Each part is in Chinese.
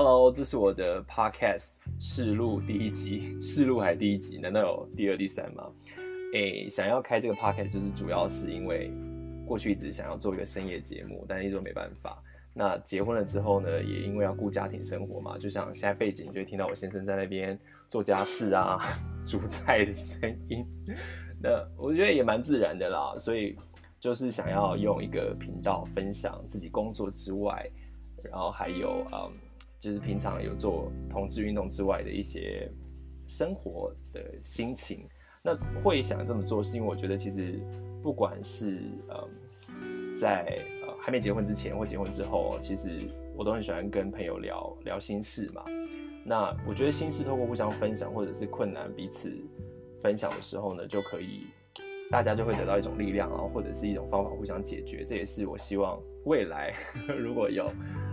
Hello，这是我的 Podcast 试录第一集，试录还第一集？难道有第二、第三吗？诶，想要开这个 Podcast 就是主要是因为过去一直想要做一个深夜节目，但是一直没办法。那结婚了之后呢，也因为要顾家庭生活嘛，就像现在背景就会听到我先生在那边做家事啊、煮菜的声音，那我觉得也蛮自然的啦。所以就是想要用一个频道分享自己工作之外，然后还有嗯，就是平常有做同志运动之外的一些生活的心情。那会想这么做，是因为我觉得其实不管是呃在呃。还没结婚之前或结婚之后，其实我都很喜欢跟朋友聊聊心事嘛。那我觉得心事透过互相分享，或者是困难彼此分享的时候呢，就可以大家就会得到一种力量，然后或者是一种方法互相解决。这也是我希望未来 如果有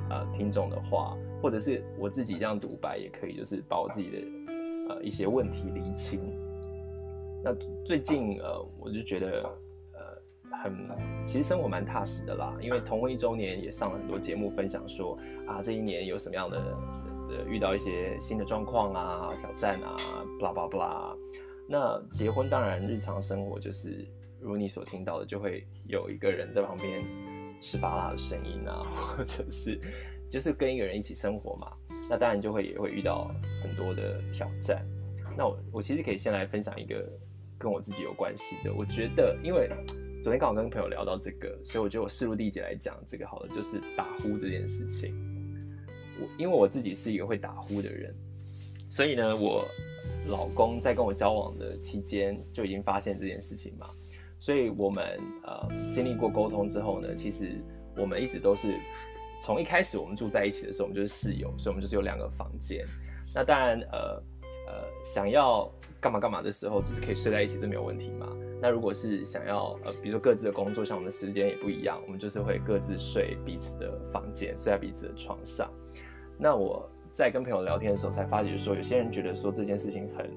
呃听众的话，或者是我自己这样独白也可以，就是把我自己的呃一些问题厘清。那最近呃我就觉得呃。很，其实生活蛮踏实的啦，因为同婚一周年也上了很多节目，分享说啊，这一年有什么样的，呃遇到一些新的状况啊、挑战啊，blah blah blah。那结婚当然日常生活就是如你所听到的，就会有一个人在旁边吃巴拉的声音啊，或者是就是跟一个人一起生活嘛，那当然就会也会遇到很多的挑战。那我我其实可以先来分享一个跟我自己有关系的，我觉得因为。昨天刚好跟朋友聊到这个，所以我觉得我试录第一集来讲这个好了，就是打呼这件事情。我因为我自己是一个会打呼的人，所以呢，我老公在跟我交往的期间就已经发现这件事情嘛。所以我们呃经历过沟通之后呢，其实我们一直都是从一开始我们住在一起的时候，我们就是室友，所以我们就是有两个房间。那当然呃呃想要干嘛干嘛的时候，就是可以睡在一起，这没有问题嘛。那如果是想要呃，比如说各自的工作，像我们的时间也不一样，我们就是会各自睡彼此的房间，睡在彼此的床上。那我在跟朋友聊天的时候，才发觉说，有些人觉得说这件事情很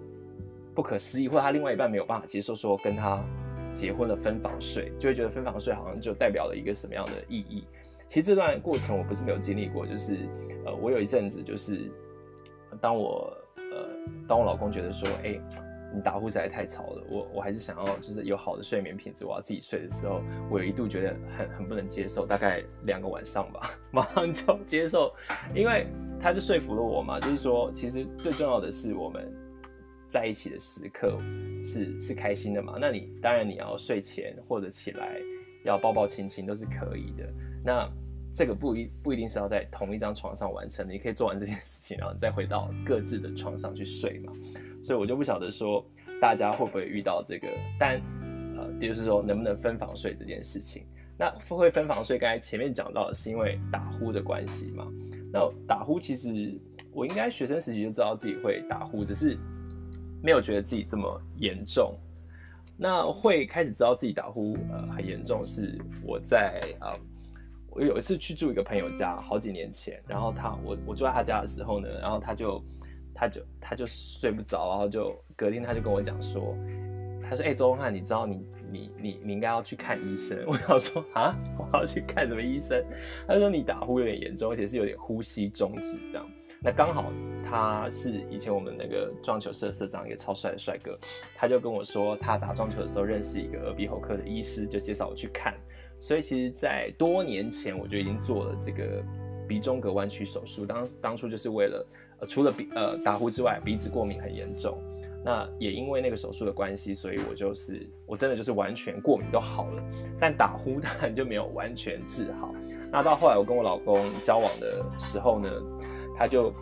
不可思议，或者他另外一半没有办法接受，说跟他结婚了分房睡，就会觉得分房睡好像就代表了一个什么样的意义。其实这段过程我不是没有经历过，就是呃，我有一阵子就是当我呃，当我老公觉得说，哎。你打呼实在太吵了，我我还是想要就是有好的睡眠品质，我要自己睡的时候，我有一度觉得很很不能接受，大概两个晚上吧，马上就接受，因为他就说服了我嘛，就是说其实最重要的是我们在一起的时刻是是开心的嘛，那你当然你要睡前或者起来要抱抱亲亲都是可以的，那这个不一不一定是要在同一张床上完成的，你可以做完这件事情，然后再回到各自的床上去睡嘛。所以我就不晓得说大家会不会遇到这个，但呃，就是说能不能分房睡这件事情。那会分房睡，刚才前面讲到的是因为打呼的关系嘛。那打呼其实我应该学生时期就知道自己会打呼，只是没有觉得自己这么严重。那会开始知道自己打呼呃很严重，是我在啊、我有一次去住一个朋友家，好几年前，然后他我我住在他家的时候呢，然后他就。他就他就睡不着，然后就隔天他就跟我讲说，他说：“哎、欸，周文汉，你知道你你你你应该要去看医生。”我想说啊，我要去看什么医生？他说你打呼有点严重，而且是有点呼吸中止这样。那刚好他是以前我们那个撞球社社长，一个超帅的帅哥，他就跟我说他打撞球的时候认识一个耳鼻喉科的医师，就介绍我去看。所以其实，在多年前我就已经做了这个鼻中隔弯曲手术，当当初就是为了。呃，除了鼻呃打呼之外，鼻子过敏很严重。那也因为那个手术的关系，所以我就是我真的就是完全过敏都好了，但打呼当然就没有完全治好。那到后来我跟我老公交往的时候呢，他就。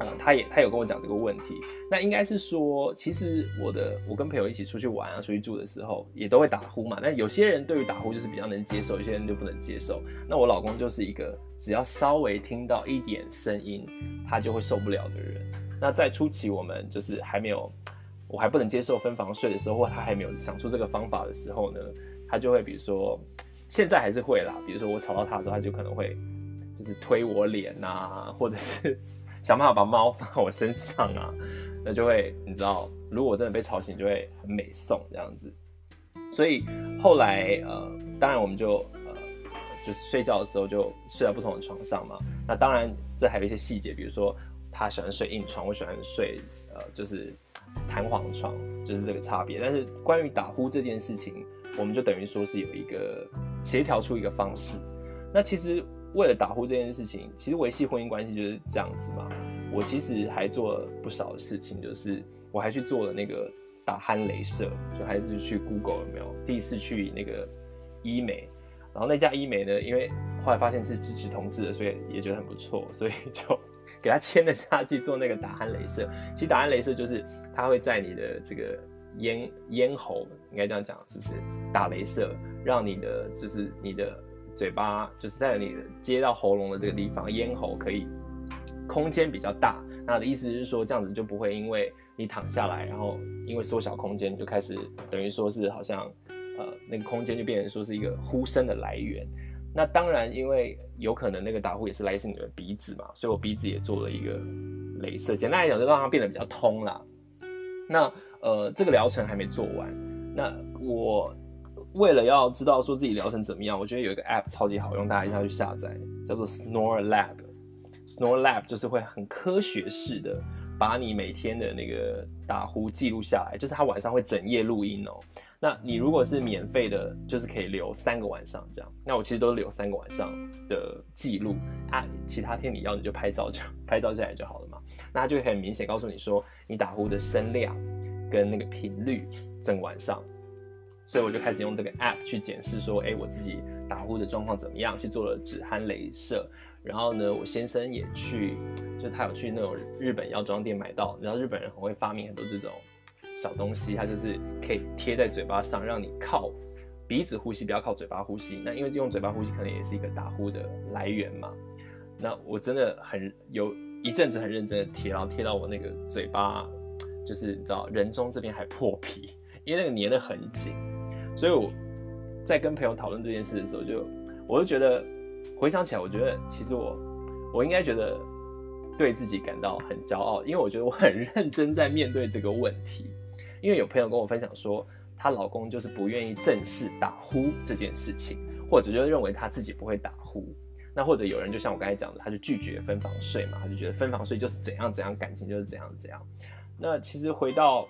嗯，他也他有跟我讲这个问题，那应该是说，其实我的我跟朋友一起出去玩啊，出去住的时候也都会打呼嘛。那有些人对于打呼就是比较能接受，有些人就不能接受。那我老公就是一个只要稍微听到一点声音，他就会受不了的人。那在初期我们就是还没有，我还不能接受分房睡的时候，或他还没有想出这个方法的时候呢，他就会比如说，现在还是会啦，比如说我吵到他的时候，他就可能会就是推我脸啊，或者是。想办法把猫放在我身上啊，那就会你知道，如果我真的被吵醒，就会很美颂这样子。所以后来呃，当然我们就呃就是睡觉的时候就睡在不同的床上嘛。那当然，这还有一些细节，比如说他喜欢睡硬床，我喜欢睡呃就是弹簧床，就是这个差别。但是关于打呼这件事情，我们就等于说是有一个协调出一个方式。那其实为了打呼这件事情，其实维系婚姻关系就是这样子嘛。我其实还做了不少事情，就是我还去做了那个打鼾雷射，就还是去 Google 有没有第一次去那个医美，然后那家医美呢，因为后来发现是支持同志的，所以也觉得很不错，所以就 给他签了下去做那个打鼾雷射。其实打鼾雷射就是它会在你的这个咽咽喉，应该这样讲是不是？打雷射让你的就是你的嘴巴就是在你接到喉咙的这个地方，咽喉可以。空间比较大，那的意思是说，这样子就不会因为你躺下来，然后因为缩小空间，就开始等于说是好像，呃，那个空间就变成说是一个呼声的来源。那当然，因为有可能那个打呼也是来自你的鼻子嘛，所以我鼻子也做了一个镭射，简单来讲就让它变得比较通啦。那呃，这个疗程还没做完，那我为了要知道说自己疗程怎么样，我觉得有一个 app 超级好用，大家一定要去下载，叫做 Snore Lab。Snore Lab 就是会很科学式的把你每天的那个打呼记录下来，就是他晚上会整夜录音哦。那你如果是免费的，就是可以留三个晚上这样。那我其实都留三个晚上的记录啊，其他天你要你就拍照就 拍照下来就好了嘛。那它就很明显告诉你说你打呼的声量跟那个频率整晚上。所以我就开始用这个 App 去检视说，哎，我自己打呼的状况怎么样？去做了止鼾雷射。然后呢，我先生也去，就他有去那种日本药妆店买到，然后日本人很会发明很多这种小东西，它就是可以贴在嘴巴上，让你靠鼻子呼吸，不要靠嘴巴呼吸。那因为用嘴巴呼吸可能也是一个打呼的来源嘛。那我真的很有一阵子很认真的贴，然后贴到我那个嘴巴，就是你知道人中这边还破皮，因为那个粘得很紧。所以我在跟朋友讨论这件事的时候就，我就觉得。回想起来，我觉得其实我，我应该觉得对自己感到很骄傲，因为我觉得我很认真在面对这个问题。因为有朋友跟我分享说，她老公就是不愿意正视打呼这件事情，或者就认为他自己不会打呼。那或者有人就像我刚才讲的，他就拒绝分房睡嘛，他就觉得分房睡就是怎样怎样，感情就是怎样怎样。那其实回到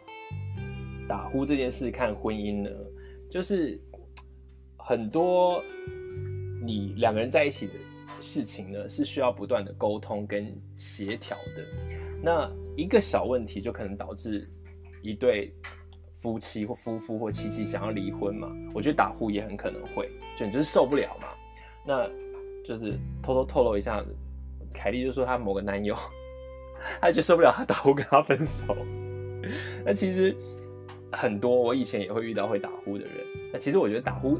打呼这件事看婚姻呢，就是很多。你两个人在一起的事情呢，是需要不断的沟通跟协调的。那一个小问题就可能导致一对夫妻或夫妇或妻妻想要离婚嘛？我觉得打呼也很可能会，就你就是受不了嘛。那就是偷偷透露一下，凯莉就说她某个男友，她就受不了他打呼跟他分手。那其实很多我以前也会遇到会打呼的人。那其实我觉得打呼。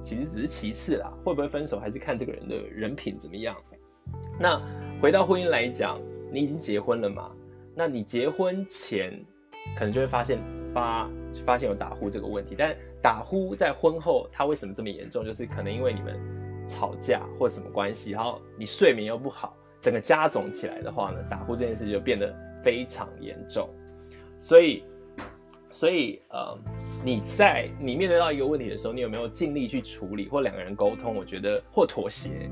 其实只是其次啦，会不会分手还是看这个人的人品怎么样。那回到婚姻来讲，你已经结婚了嘛？那你结婚前可能就会发现发发现有打呼这个问题，但打呼在婚后它为什么这么严重？就是可能因为你们吵架或什么关系，然后你睡眠又不好，整个加总起来的话呢，打呼这件事就变得非常严重。所以，所以呃。你在你面对到一个问题的时候，你有没有尽力去处理，或两个人沟通？我觉得或妥协，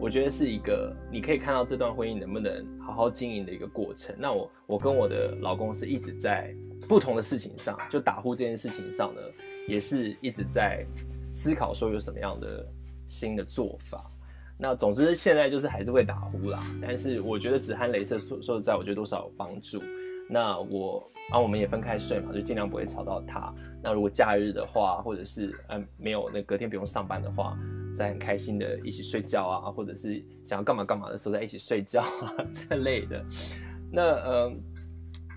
我觉得是一个你可以看到这段婚姻能不能好好经营的一个过程。那我我跟我的老公是一直在不同的事情上，就打呼这件事情上呢，也是一直在思考说有什么样的新的做法。那总之现在就是还是会打呼啦，但是我觉得止鼾雷射说说实在，我觉得多少有帮助。那我啊，我们也分开睡嘛，就尽量不会吵到他。那如果假日的话，或者是嗯没有那隔天不用上班的话，在很开心的一起睡觉啊，或者是想要干嘛干嘛的时候在一起睡觉啊 这类的。那嗯，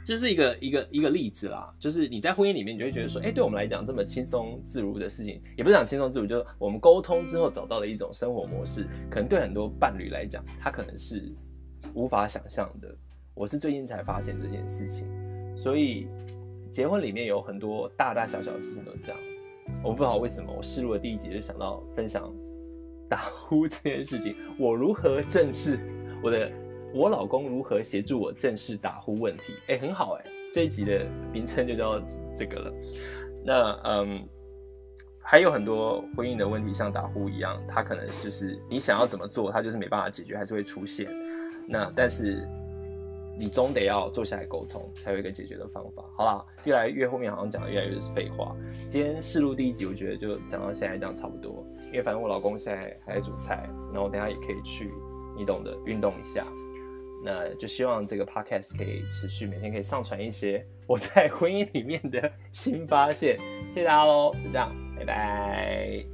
这是一个一个一个例子啦，就是你在婚姻里面，你就会觉得说，哎，对我们来讲这么轻松自如的事情，也不是讲轻松自如，就是我们沟通之后找到的一种生活模式，可能对很多伴侣来讲，他可能是无法想象的。我是最近才发现这件事情，所以结婚里面有很多大大小小的事情都这样。我不知道为什么，我试录的第一集就想到分享打呼这件事情，我如何正视我的，我老公如何协助我正视打呼问题。哎，很好哎，这一集的名称就叫这个了。那嗯，还有很多婚姻的问题，像打呼一样，它可能就是你想要怎么做，它就是没办法解决，还是会出现。那但是你总得要坐下来沟通，才有一个解决的方法。好啦，越来越后面好像讲的越来越是废话。今天试录第一集，我觉得就讲到现在这样差不多。因为反正我老公现在还在煮菜，然后我等下也可以去，你懂的，运动一下。那就希望这个 podcast 可以持续每天可以上传一些我在婚姻里面的新发现。谢谢大家喽，就这样，拜拜。